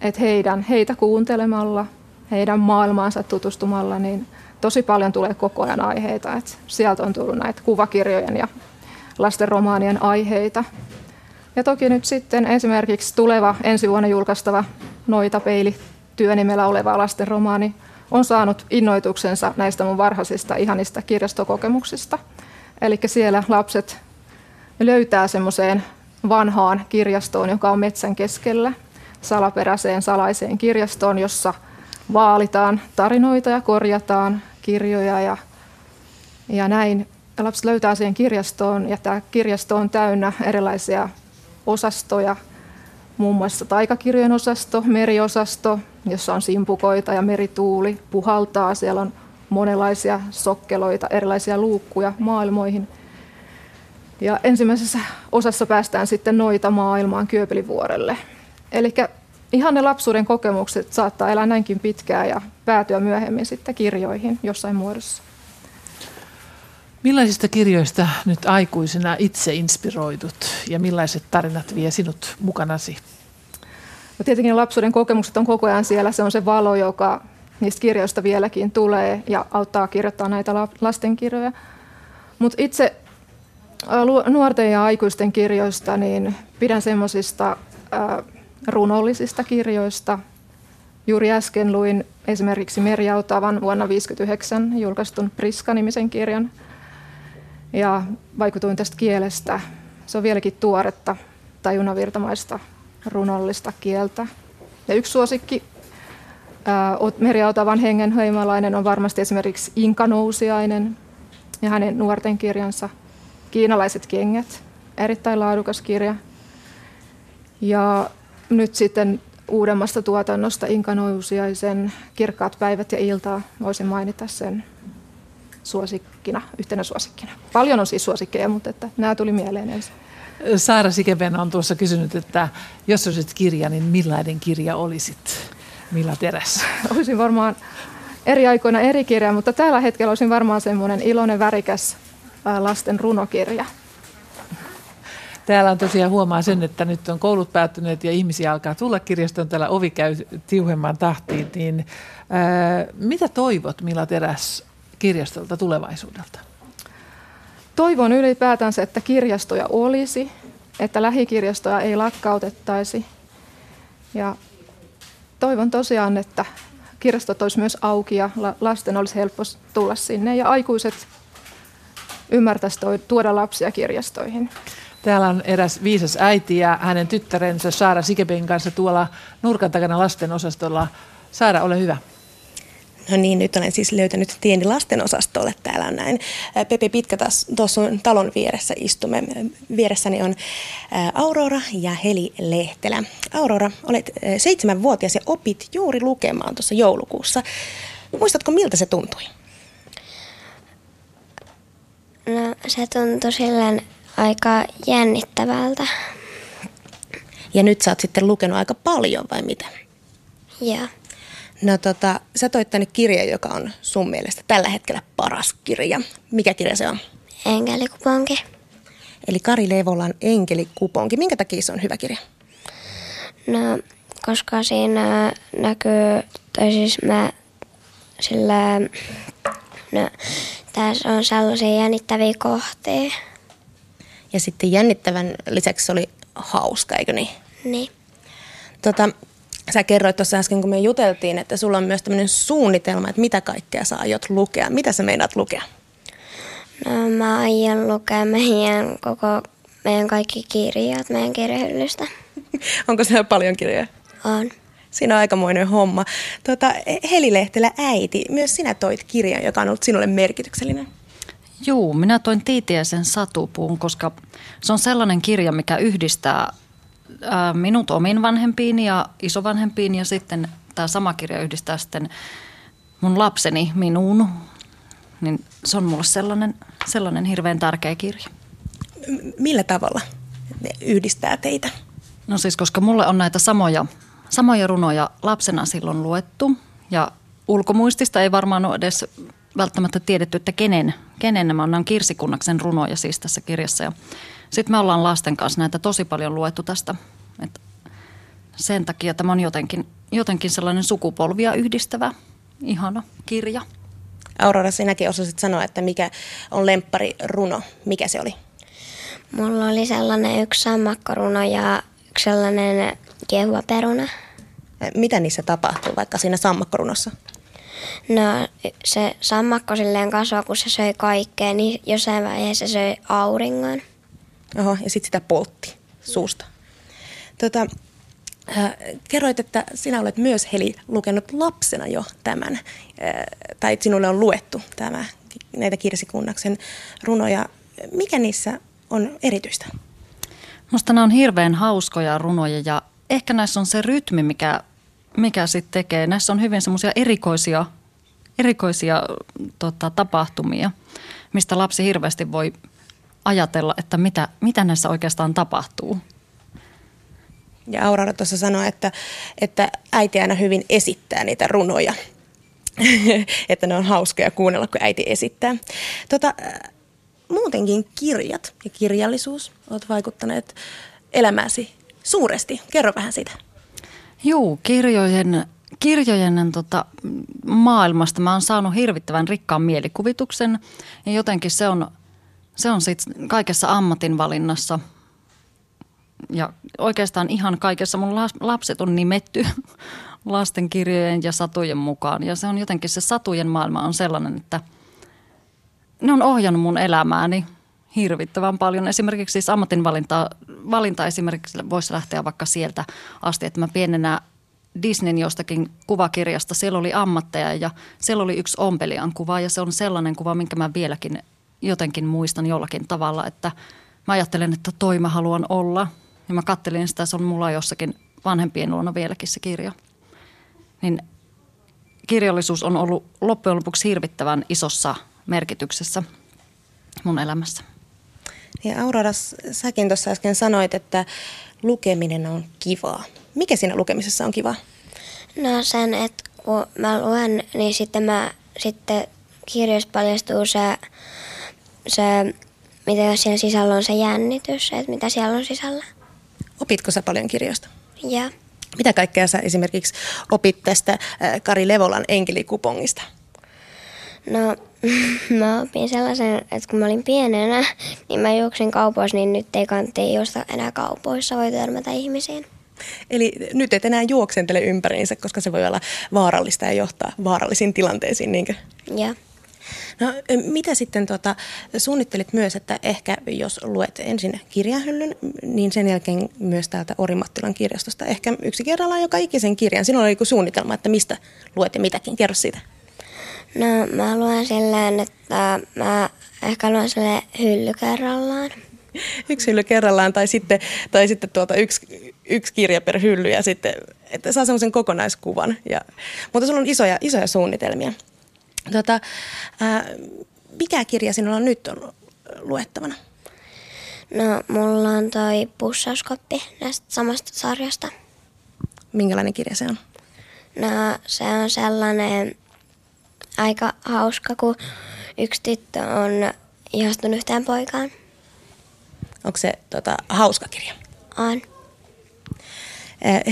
I: Että heidän, heitä kuuntelemalla, heidän maailmaansa tutustumalla, niin tosi paljon tulee koko ajan aiheita. Et sieltä on tullut näitä kuvakirjojen ja lastenromaanien aiheita. Ja toki nyt sitten esimerkiksi tuleva ensi vuonna julkaistava Noita peili työnimellä oleva lastenromaani on saanut innoituksensa näistä mun varhaisista ihanista kirjastokokemuksista. Eli siellä lapset löytää semmoiseen vanhaan kirjastoon, joka on metsän keskellä, salaperäiseen salaiseen kirjastoon, jossa vaalitaan tarinoita ja korjataan kirjoja ja, ja näin. Lapsi löytää siihen kirjastoon ja tämä kirjasto on täynnä erilaisia osastoja, muun muassa taikakirjojen osasto, meriosasto, jossa on simpukoita ja merituuli puhaltaa. Siellä on monenlaisia sokkeloita, erilaisia luukkuja maailmoihin – ja ensimmäisessä osassa päästään sitten noita maailmaan Kyöpelivuorelle. Eli ihan ne lapsuuden kokemukset saattaa elää näinkin pitkään ja päätyä myöhemmin sitten kirjoihin jossain muodossa.
B: Millaisista kirjoista nyt aikuisena itse inspiroidut ja millaiset tarinat vie sinut mukanasi?
I: No tietenkin lapsuuden kokemukset on koko ajan siellä. Se on se valo, joka niistä kirjoista vieläkin tulee ja auttaa kirjoittaa näitä lastenkirjoja. Mutta itse nuorten ja aikuisten kirjoista, niin pidän semmoisista runollisista kirjoista. Juuri äsken luin esimerkiksi Merja Otavan vuonna 1959 julkaistun Priska-nimisen kirjan. Ja vaikutuin tästä kielestä. Se on vieläkin tuoretta tajunavirtamaista runollista kieltä. Ja yksi suosikki Merja Otavan hengenheimalainen on varmasti esimerkiksi Inka Nousiainen ja hänen nuorten kirjansa – Kiinalaiset kengät, erittäin laadukas kirja. Ja nyt sitten uudemmasta tuotannosta Inka Nousiaisen Kirkkaat päivät ja iltaa voisin mainita sen suosikkina, yhtenä suosikkina. Paljon on siis suosikkeja, mutta että nämä tuli mieleen ensin.
B: Saara Sikeven on tuossa kysynyt, että jos olisit kirja, niin millainen kirja olisit? Millä terässä?
I: Olisin varmaan eri aikoina eri kirja, mutta tällä hetkellä olisin varmaan semmoinen iloinen, värikäs lasten runokirja.
B: Täällä on tosiaan huomaa sen, että nyt on koulut päättyneet ja ihmisiä alkaa tulla kirjastoon. Täällä ovi käy tiuhemman tahtiin. Niin, ää, mitä toivot Mila Teräs kirjastolta tulevaisuudelta?
I: Toivon ylipäätänsä, että kirjastoja olisi, että lähikirjastoja ei lakkautettaisi. Ja toivon tosiaan, että kirjastot olisi myös auki ja lasten olisi helppo tulla sinne ja aikuiset ymmärtäisi tuoda lapsia kirjastoihin.
B: Täällä on eräs viisas äiti ja hänen tyttärensä Saara Sikebin kanssa tuolla nurkan takana lasten osastolla. Saara, ole hyvä.
A: No niin, nyt olen siis löytänyt tieni lastenosastolle. Täällä on näin. Pepe Pitkä taas tuossa talon vieressä istumme. Vieressäni on Aurora ja Heli Lehtelä. Aurora, olet seitsemänvuotias ja opit juuri lukemaan tuossa joulukuussa. Muistatko, miltä se tuntui?
J: No se tuntui silleen aika jännittävältä.
A: Ja nyt sä oot sitten lukenut aika paljon vai mitä?
J: Joo.
A: No tota, sä toit tänne kirja, joka on sun mielestä tällä hetkellä paras kirja. Mikä kirja se on?
J: Enkelikuponki.
A: Eli Kari Leivolan Enkelikuponki. Minkä takia se on hyvä kirja?
J: No, koska siinä näkyy, tai siis mä sillä, no, tässä on sellaisia jännittäviä kohtia.
A: Ja sitten jännittävän lisäksi se oli hauska, eikö niin?
J: Niin.
A: Tota, sä kerroit tuossa äsken, kun me juteltiin, että sulla on myös tämmöinen suunnitelma, että mitä kaikkea sä aiot lukea. Mitä sä meinaat lukea?
J: No mä aion lukea meidän koko, meidän kaikki kirjat meidän kirjahyllystä.
A: Onko siellä paljon kirjoja?
J: On.
A: Siinä on aikamoinen homma. Tota, Heli Lehtelä äiti, myös sinä toit kirjan, joka on ollut sinulle merkityksellinen.
K: Joo, minä toin Tiitiäisen satupuun, koska se on sellainen kirja, mikä yhdistää minut omiin vanhempiin ja isovanhempiin ja sitten tämä sama kirja yhdistää sitten mun lapseni minuun. Niin se on mulle sellainen, sellainen hirveän tärkeä kirja.
A: Millä tavalla ne yhdistää teitä?
K: No siis koska mulle on näitä samoja, samoja runoja lapsena silloin luettu ja ulkomuistista ei varmaan ole edes välttämättä tiedetty, että kenen, kenen nämä on. Nämä on Kirsi Kunnaksen runoja siis tässä kirjassa. Ja sitten me ollaan lasten kanssa näitä tosi paljon luettu tästä. Et sen takia tämä on jotenkin, jotenkin sellainen sukupolvia yhdistävä, ihana kirja.
A: Aurora, sinäkin osasit sanoa, että mikä on lemppari runo. Mikä se oli?
J: Mulla oli sellainen yksi sammakkoruno ja yksi sellainen kiehuva peruna.
A: Mitä niissä tapahtuu vaikka siinä sammakkorunossa?
J: No se sammakko silleen kasvaa, kun se söi kaikkea, niin jossain vaiheessa se söi auringon.
A: Oho, ja sitten sitä poltti suusta. Tota, äh, kerroit, että sinä olet myös Heli lukenut lapsena jo tämän, äh, tai sinulle on luettu tämä, näitä Kirsi Kunnaksen runoja. Mikä niissä on erityistä?
K: Minusta nämä on hirveän hauskoja runoja ja ehkä näissä on se rytmi, mikä, mikä sitten tekee. Näissä on hyvin semmoisia erikoisia, erikoisia tota, tapahtumia, mistä lapsi hirveästi voi ajatella, että mitä, mitä näissä oikeastaan tapahtuu.
A: Ja Aurora tuossa sanoi, että, että äiti aina hyvin esittää niitä runoja. että ne on hauskoja kuunnella, kun äiti esittää. Tota, muutenkin kirjat ja kirjallisuus ovat vaikuttaneet elämääsi suuresti. Kerro vähän siitä.
K: Joo, kirjojen, kirjojen tota, maailmasta mä oon saanut hirvittävän rikkaan mielikuvituksen. Ja jotenkin se on, se on sit kaikessa ammatinvalinnassa ja oikeastaan ihan kaikessa mun lapset on nimetty lastenkirjojen ja satujen mukaan. Ja se on jotenkin se satujen maailma on sellainen, että ne on ohjannut mun elämääni hirvittävän paljon. Esimerkiksi siis ammatinvalinta valinta esimerkiksi voisi lähteä vaikka sieltä asti, että mä pienenä Disneyn jostakin kuvakirjasta, siellä oli ammatteja ja siellä oli yksi ompelijan kuva ja se on sellainen kuva, minkä mä vieläkin jotenkin muistan jollakin tavalla, että mä ajattelen, että toi mä haluan olla. Ja mä kattelin sitä, se on mulla jossakin vanhempien luona vieläkin se kirja. Niin kirjallisuus on ollut loppujen lopuksi hirvittävän isossa merkityksessä mun elämässä.
A: Ja Aurora, säkin tuossa äsken sanoit, että lukeminen on kivaa. Mikä siinä lukemisessa on kivaa?
J: No sen, että kun mä luen, niin sitten, mä, sitten kirjoissa paljastuu se, se, mitä siellä sisällä on se jännitys, että mitä siellä on sisällä.
A: Opitko sä paljon kirjoista?
J: Ja.
A: Mitä kaikkea sä esimerkiksi opit tästä Kari Levolan enkelikupongista?
J: No mä opin sellaisen, että kun mä olin pienenä, niin mä juoksin kaupoissa, niin nyt ei kannata juosta enää kaupoissa, voi törmätä ihmisiin.
A: Eli nyt et enää juoksentele ympäriinsä, koska se voi olla vaarallista ja johtaa vaarallisiin tilanteisiin, niinkö?
J: Ja.
A: No mitä sitten tota, suunnittelit myös, että ehkä jos luet ensin kirjahyllyn, niin sen jälkeen myös täältä Orimattilan kirjastosta ehkä yksi kerrallaan joka ikisen kirjan. Sinulla oli joku suunnitelma, että mistä luet ja mitäkin. Kerro siitä.
J: No mä luen silleen, että mä ehkä luen sille hylly kerrallaan.
A: Yksi hylly kerrallaan tai sitten, tai sitten tuota yksi, yksi kirja per hylly ja sitten, että saa semmoisen kokonaiskuvan. Ja, mutta sulla on isoja, isoja suunnitelmia. Tota, ää, mikä kirja sinulla on nyt on luettavana?
J: No mulla on toi pussauskoppi näistä samasta sarjasta.
A: Minkälainen kirja se on?
J: No se on sellainen aika hauska, kun yksi tyttö on ihastunut yhteen poikaan.
A: Onko se tota, hauska kirja?
J: On.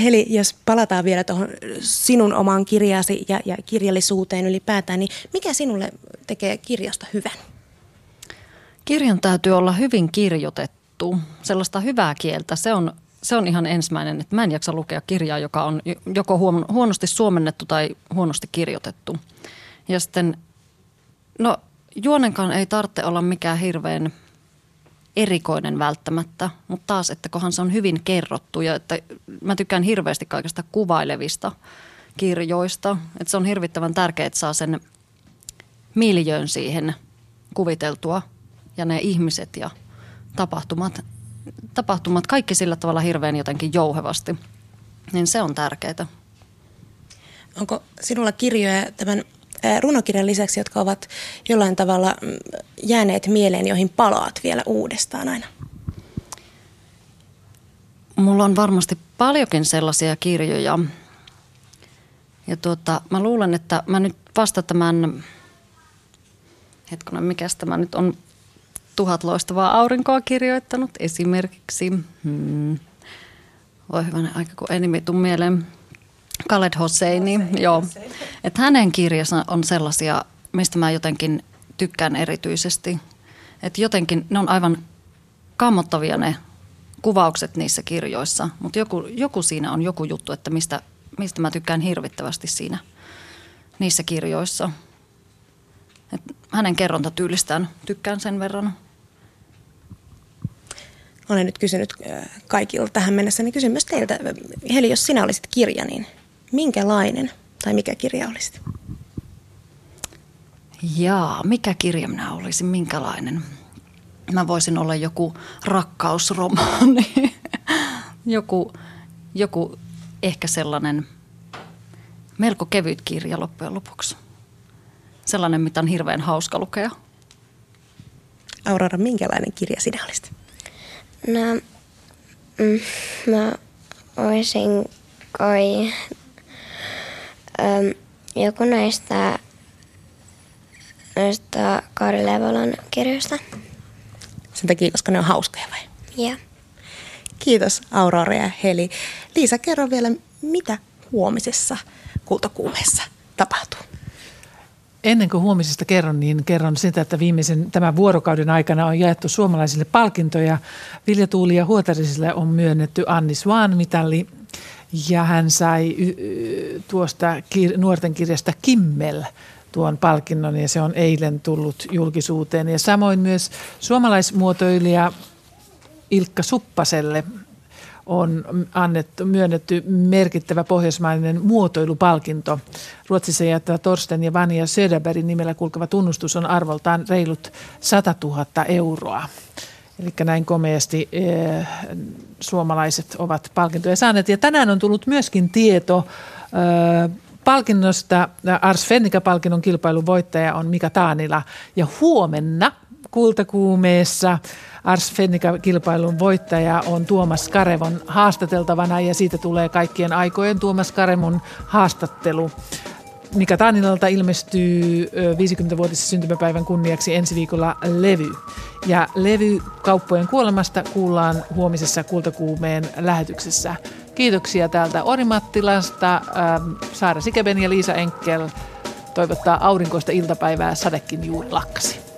A: Heli, jos palataan vielä tuohon sinun omaan kirjaasi ja, ja kirjallisuuteen ylipäätään, niin mikä sinulle tekee kirjasta hyvän?
K: Kirjan täytyy olla hyvin kirjoitettu, sellaista hyvää kieltä. Se on, se on ihan ensimmäinen, että mä en jaksa lukea kirjaa, joka on joko huonosti suomennettu tai huonosti kirjoitettu. Ja sitten, no juonenkaan ei tarvitse olla mikään hirveän erikoinen välttämättä, mutta taas, että kohan se on hyvin kerrottu ja että mä tykkään hirveästi kaikesta kuvailevista kirjoista. Että se on hirvittävän tärkeää, että saa sen miljöön siihen kuviteltua ja ne ihmiset ja tapahtumat, tapahtumat kaikki sillä tavalla hirveän jotenkin jouhevasti. Niin se on tärkeää.
A: Onko sinulla kirjoja tämän runokirjan lisäksi, jotka ovat jollain tavalla mm, jääneet mieleen, joihin palaat vielä uudestaan aina?
K: Mulla on varmasti paljonkin sellaisia kirjoja. Ja tuota, mä luulen, että mä nyt vasta tämän, hetkonen, mikä tämä nyt on, tuhat loistavaa aurinkoa kirjoittanut esimerkiksi. Hmm. Voi hyvänä aika, kun enemmän tuu mieleen. Khaled Hosseini, joo. Että hänen kirjansa on sellaisia, mistä mä jotenkin tykkään erityisesti. Että jotenkin ne on aivan kammottavia ne kuvaukset niissä kirjoissa, mutta joku, joku siinä on joku juttu, että mistä, mistä mä tykkään hirvittävästi siinä niissä kirjoissa. Et hänen kerrontatyylistään tykkään sen verran.
A: Olen nyt kysynyt äh, kaikilta tähän mennessä, niin kysyn myös teiltä. Heli, jos sinä olisit kirja, niin minkälainen tai mikä kirja olisit?
K: Jaa, mikä kirja minä olisin, minkälainen? Mä voisin olla joku rakkausromaani, joku, joku ehkä sellainen melko kevyt kirja loppujen lopuksi. Sellainen, mitä on hirveän hauska lukea.
A: Aurora, minkälainen kirja sinä olisit?
J: No, mm, mä olisin kai Öm, joku näistä, näistä Kari Levolan kirjoista.
A: Sen takia, koska ne on hauskoja vai?
J: Joo. Yeah.
A: Kiitos Aurora ja Heli. Liisa, kerro vielä, mitä huomisessa kultakuumeessa tapahtuu?
B: Ennen kuin huomisesta kerron, niin kerron sitä, että viimeisen tämän vuorokauden aikana on jaettu suomalaisille palkintoja. Vilja Tuuli ja Huotarisille on myönnetty Anni Swan-mitalli ja hän sai tuosta nuorten kirjasta Kimmel tuon palkinnon ja se on eilen tullut julkisuuteen. Ja samoin myös suomalaismuotoilija Ilkka Suppaselle on annettu, myönnetty merkittävä pohjoismainen muotoilupalkinto. Ruotsissa jättävä Torsten ja Vania Söderbergin nimellä kulkeva tunnustus on arvoltaan reilut 100 000 euroa. Eli näin komeasti eh, suomalaiset ovat palkintoja saaneet. Ja tänään on tullut myöskin tieto eh, palkinnosta. Ars Fennica-palkinnon kilpailun voittaja on Mika Taanila. Ja huomenna kultakuumeessa Ars Fennica-kilpailun voittaja on Tuomas Karevon haastateltavana ja siitä tulee kaikkien aikojen Tuomas Karemon haastattelu. Mika Taanilalta ilmestyy 50-vuotisen syntymäpäivän kunniaksi ensi viikolla levy. Ja levy kauppojen kuolemasta kuullaan huomisessa Kultakuumeen lähetyksessä. Kiitoksia täältä Orimattilasta. Saara Sikeben ja Liisa Enkel toivottaa aurinkoista iltapäivää. Sadekin juuri lakkasi.